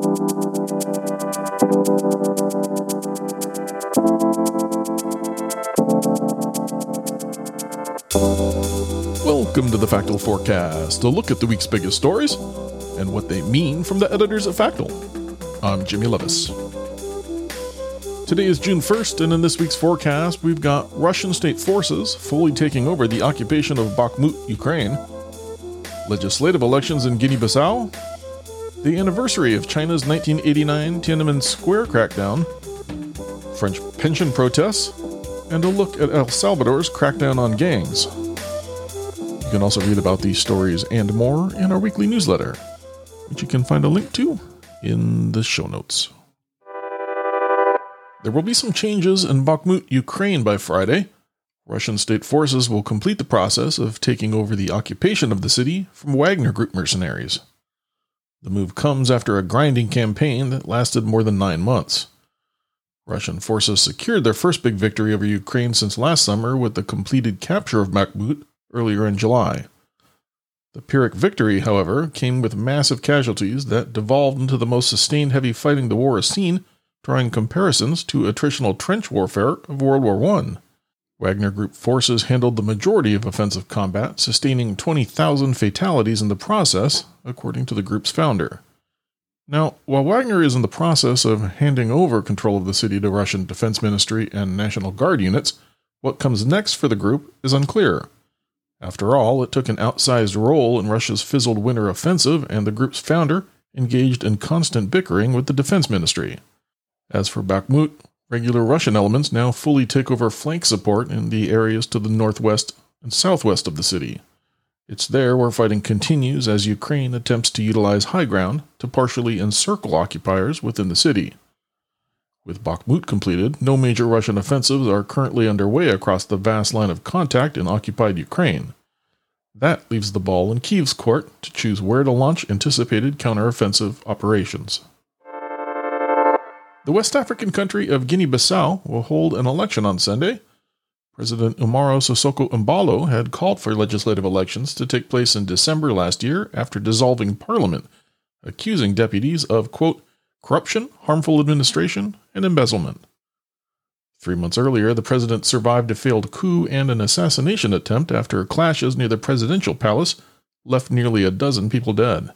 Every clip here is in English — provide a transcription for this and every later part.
Welcome to the Factal Forecast, a look at the week's biggest stories and what they mean from the editors at Factal. I'm Jimmy Lovaas. Today is June 1st, and in this week's forecast, we've got Russian state forces fully taking over the occupation of Bakhmut, Ukraine, legislative elections in Guinea Bissau, the anniversary of China's 1989 Tiananmen Square crackdown, French pension protests, and a look at El Salvador's crackdown on gangs. You can also read about these stories and more in our weekly newsletter, which you can find a link to in the show notes. There will be some changes in Bakhmut, Ukraine by Friday. Russian state forces will complete the process of taking over the occupation of the city from Wagner Group mercenaries. The move comes after a grinding campaign that lasted more than nine months. Russian forces secured their first big victory over Ukraine since last summer with the completed capture of Bakhmut earlier in July. The Pyrrhic victory, however, came with massive casualties that devolved into the most sustained heavy fighting the war has seen, drawing comparisons to attritional trench warfare of World War I. Wagner Group forces handled the majority of offensive combat, sustaining 20,000 fatalities in the process, according to the group's founder. Now, while Wagner is in the process of handing over control of the city to Russian Defense Ministry and National Guard units, what comes next for the group is unclear. After all, it took an outsized role in Russia's fizzled winter offensive, and the group's founder engaged in constant bickering with the Defense Ministry. As for Bakhmut, regular Russian elements now fully take over flank support in the areas to the northwest and southwest of the city. It's there where fighting continues as Ukraine attempts to utilize high ground to partially encircle occupiers within the city. With Bakhmut completed, no major Russian offensives are currently underway across the vast line of contact in occupied Ukraine. That leaves the ball in Kiev's court to choose where to launch anticipated counteroffensive operations. The West African country of Guinea Bissau will hold an election on Sunday. President Umaro Sissoco Embalo had called for legislative elections to take place in December last year after dissolving parliament, accusing deputies of, quote, corruption, harmful administration, and embezzlement. Three months earlier, the president survived a failed coup and an assassination attempt after clashes near the presidential palace left nearly a dozen people dead.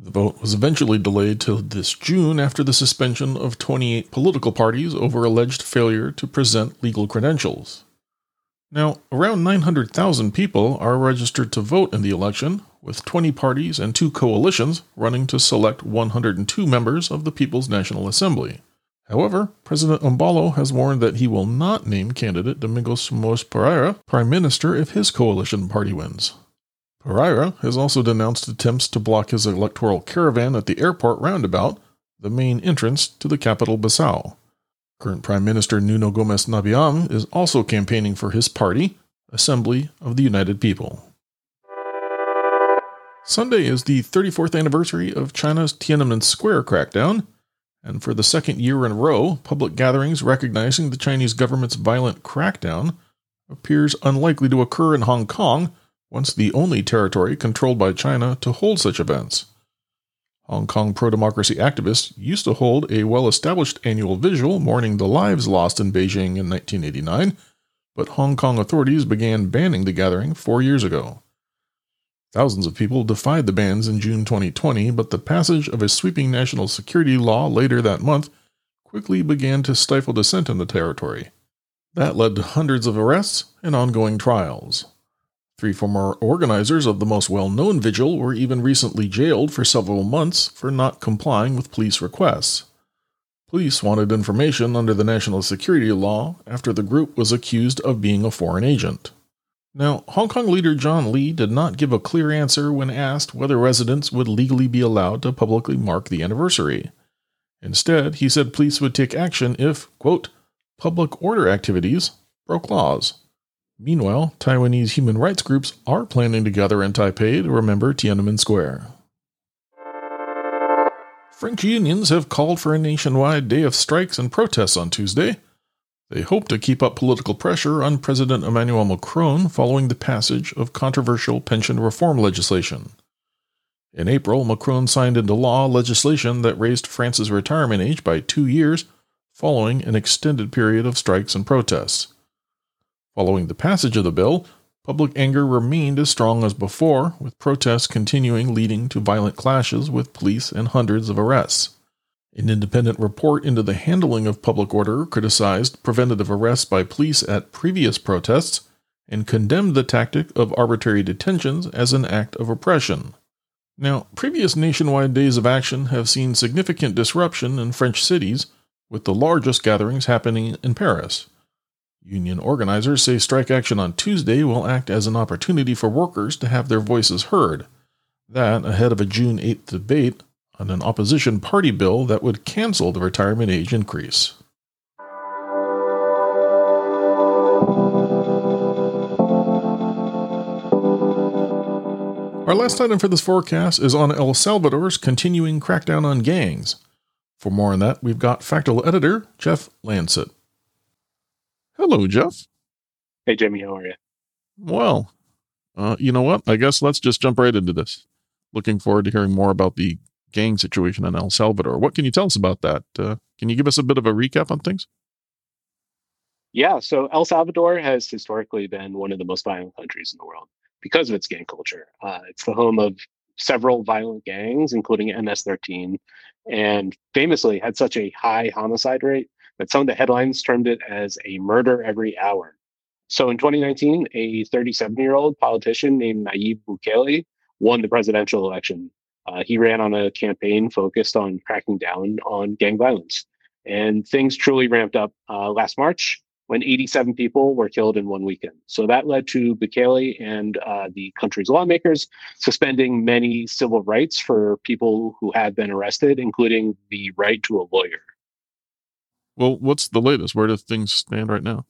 The vote was eventually delayed till this June after the suspension of 28 political parties over alleged failure to present legal credentials. Now, around 900,000 people are registered to vote in the election, with 20 parties and two coalitions running to select 102 members of the People's National Assembly. However, President Embalo has warned that he will not name candidate Domingos Simoes Pereira prime minister if his coalition party wins. Pereira has also denounced attempts to block his electoral caravan at the airport roundabout, the main entrance to the capital Bissau. Current Prime Minister Nuno Gomes Nabiam is also campaigning for his party, Assembly of the United People. Sunday is the 34th anniversary of China's Tiananmen Square crackdown, and for the second year in a row, public gatherings recognizing the Chinese government's violent crackdown appears unlikely to occur in Hong Kong, once the only territory controlled by China to hold such events. Hong Kong pro democracy activists used to hold a well established annual vigil mourning the lives lost in Beijing in 1989, but Hong Kong authorities began banning the gathering four years ago. Thousands of people defied the bans in June 2020, but the passage of a sweeping national security law later that month quickly began to stifle dissent in the territory. That led to hundreds of arrests and ongoing trials. Three former organizers of the most well known vigil were even recently jailed for several months for not complying with police requests. Police wanted information under the national security law after the group was accused of being a foreign agent. Now, Hong Kong leader John Lee did not give a clear answer when asked whether residents would legally be allowed to publicly mark the anniversary. Instead, he said police would take action if, quote, public order activities broke laws. Meanwhile, Taiwanese human rights groups are planning to gather in Taipei to remember Tiananmen Square. French unions have called for a nationwide day of strikes and protests on Tuesday they hope to keep up political pressure on President Emmanuel Macron following the passage of controversial pension reform legislation. In April, Macron signed into law legislation that raised France's retirement age by two years following an extended period of strikes and protests. Following the passage of the bill, public anger remained as strong as before, with protests continuing leading to violent clashes with police and hundreds of arrests. An independent report into the handling of public order criticized preventative arrests by police at previous protests and condemned the tactic of arbitrary detentions as an act of oppression. Now, previous nationwide days of action have seen significant disruption in French cities, with the largest gatherings happening in Paris. Union organizers say strike action on Tuesday will act as an opportunity for workers to have their voices heard. That ahead of a June 8th debate on an opposition party bill that would cancel the retirement age increase. Our last item for this forecast is on El Salvador's continuing crackdown on gangs. For more on that, we've got Factal editor Jeff Landset. Hello, Jeff. Hey, Jimmy, how are you? Well, uh, you know what? I guess let's just jump right into this. Looking forward to hearing more about the gang situation in El Salvador. What can you tell us about that? Uh, can you give us a bit of a recap on things? Yeah, so El Salvador has historically been one of the most violent countries in the world because of its gang culture. Uh, it's the home of several violent gangs, including MS-13, and famously had such a high homicide rate that some of the headlines termed it as a murder every hour. So in 2019, a 37-year-old politician named Nayib Bukele won the presidential election. Uh, he ran on a campaign focused on cracking down on gang violence. And things truly ramped up uh, last March when 87 people were killed in one weekend. So that led to Bukele and uh, the country's lawmakers suspending many civil rights for people who had been arrested, including the right to a lawyer. Well, what's the latest? Where do things stand right now?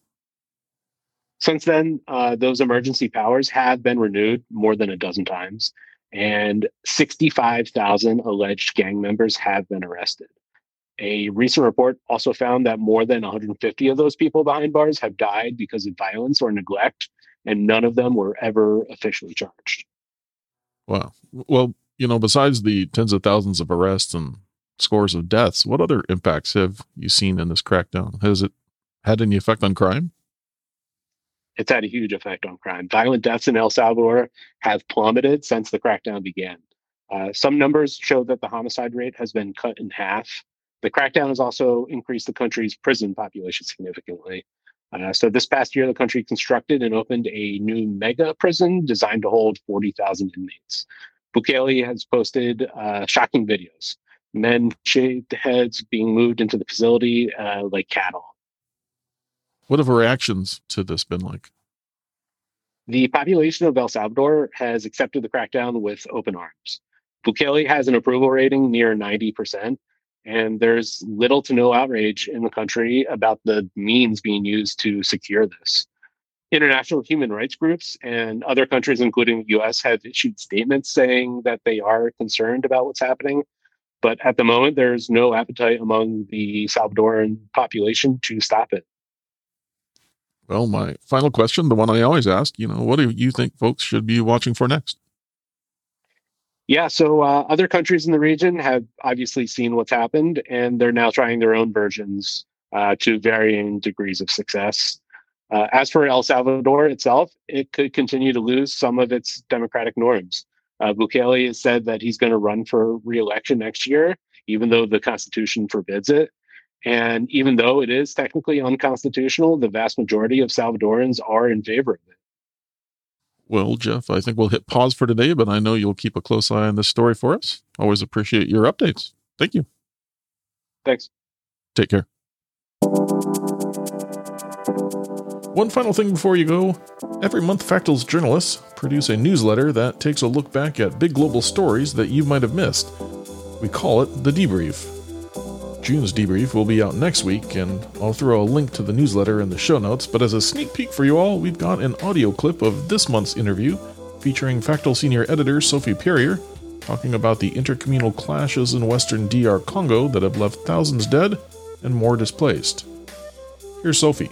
Since then, uh, those emergency powers have been renewed more than a dozen times, and 65,000 alleged gang members have been arrested. A recent report also found that more than 150 of those people behind bars have died because of violence or neglect, and none of them were ever officially charged. Wow. Well, you know, besides the tens of thousands of arrests and scores of deaths, what other impacts have you seen in this crackdown? Has it had any effect on crime? It's had a huge effect on crime. Violent deaths in El Salvador have plummeted since the crackdown began. Uh, some numbers show that the homicide rate has been cut in half the crackdown has also increased the country's prison population significantly. Uh, so this past year, the country constructed and opened a new mega prison designed to hold 40,000 inmates. Bukele has posted uh, shocking videos, men shaved heads being moved into the facility uh, like cattle. What have reactions to this been like? The population of El Salvador has accepted the crackdown with open arms. Bukele has an approval rating near 90%, and there's little to no outrage in the country about the means being used to secure this. International human rights groups and other countries, including the US, have issued statements saying that they are concerned about what's happening. But at the moment, there's no appetite among the Salvadoran population to stop it. Well, my final question, the one I always ask, you know, what do you think folks should be watching for next? Yeah, so uh, other countries in the region have obviously seen what's happened, and they're now trying their own versions uh, to varying degrees of success. Uh, as for El Salvador itself, it could continue to lose some of its democratic norms. Uh, Bukele has said that he's going to run for reelection next year, even though the Constitution forbids it. And even though it is technically unconstitutional, the vast majority of Salvadorans are in favor of it. Well, Jeff, I think we'll hit pause for today, but I know you'll keep a close eye on this story for us. Always appreciate your updates. Thank you. Thanks. Take care. One final thing before you go. Every month, Factal's journalists produce a newsletter that takes a look back at big global stories that you might have missed. We call it the debrief. June's debrief will be out next week, and I'll throw a link to the newsletter in the show notes. But as a sneak peek for you all, we've got an audio clip of this month's interview featuring Factal senior editor Sophie Perryer talking about the intercommunal clashes in western DR Congo that have left thousands dead and more displaced. Here's Sophie.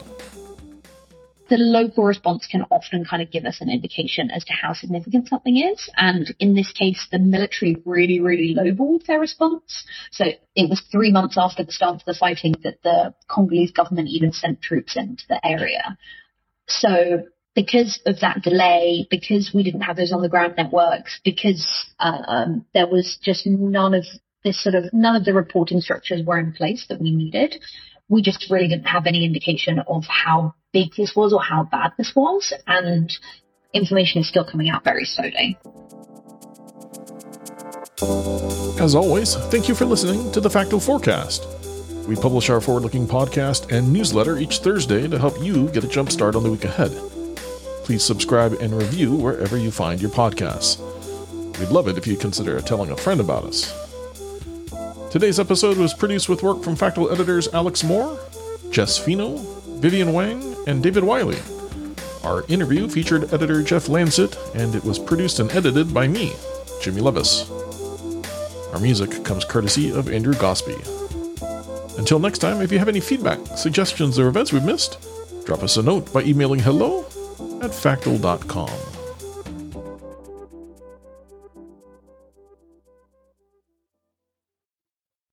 The local response can often kind of give us an indication as to how significant something is. And in this case, the military really, really lowballed their response. So it was three months after the start of the fighting that the Congolese government even sent troops into the area. So because of that delay, because we didn't have those on the ground networks, because um, there was just none of this sort of none of the reporting structures were in place that we needed. We just really didn't have any indication of how big this was or how bad this was, and information is still coming out very slowly. As always, thank you for listening to the Factal Forecast. We publish our forward looking podcast and newsletter each Thursday to help you get a jump start on the week ahead. Please subscribe and review wherever you find your podcasts. We'd love it if you consider telling a friend about us. Today's episode was produced with work from Factal editors Alex Moore, Jess Fino, Vivian Wang, and David Wyllie. Our interview featured editor Jeff Landset, and it was produced and edited by me, Jimmy Lovaas. Our music comes courtesy of Andrew Gospe. Until next time, if you have any feedback, suggestions, or events we've missed, drop us a note by emailing hello at factal.com.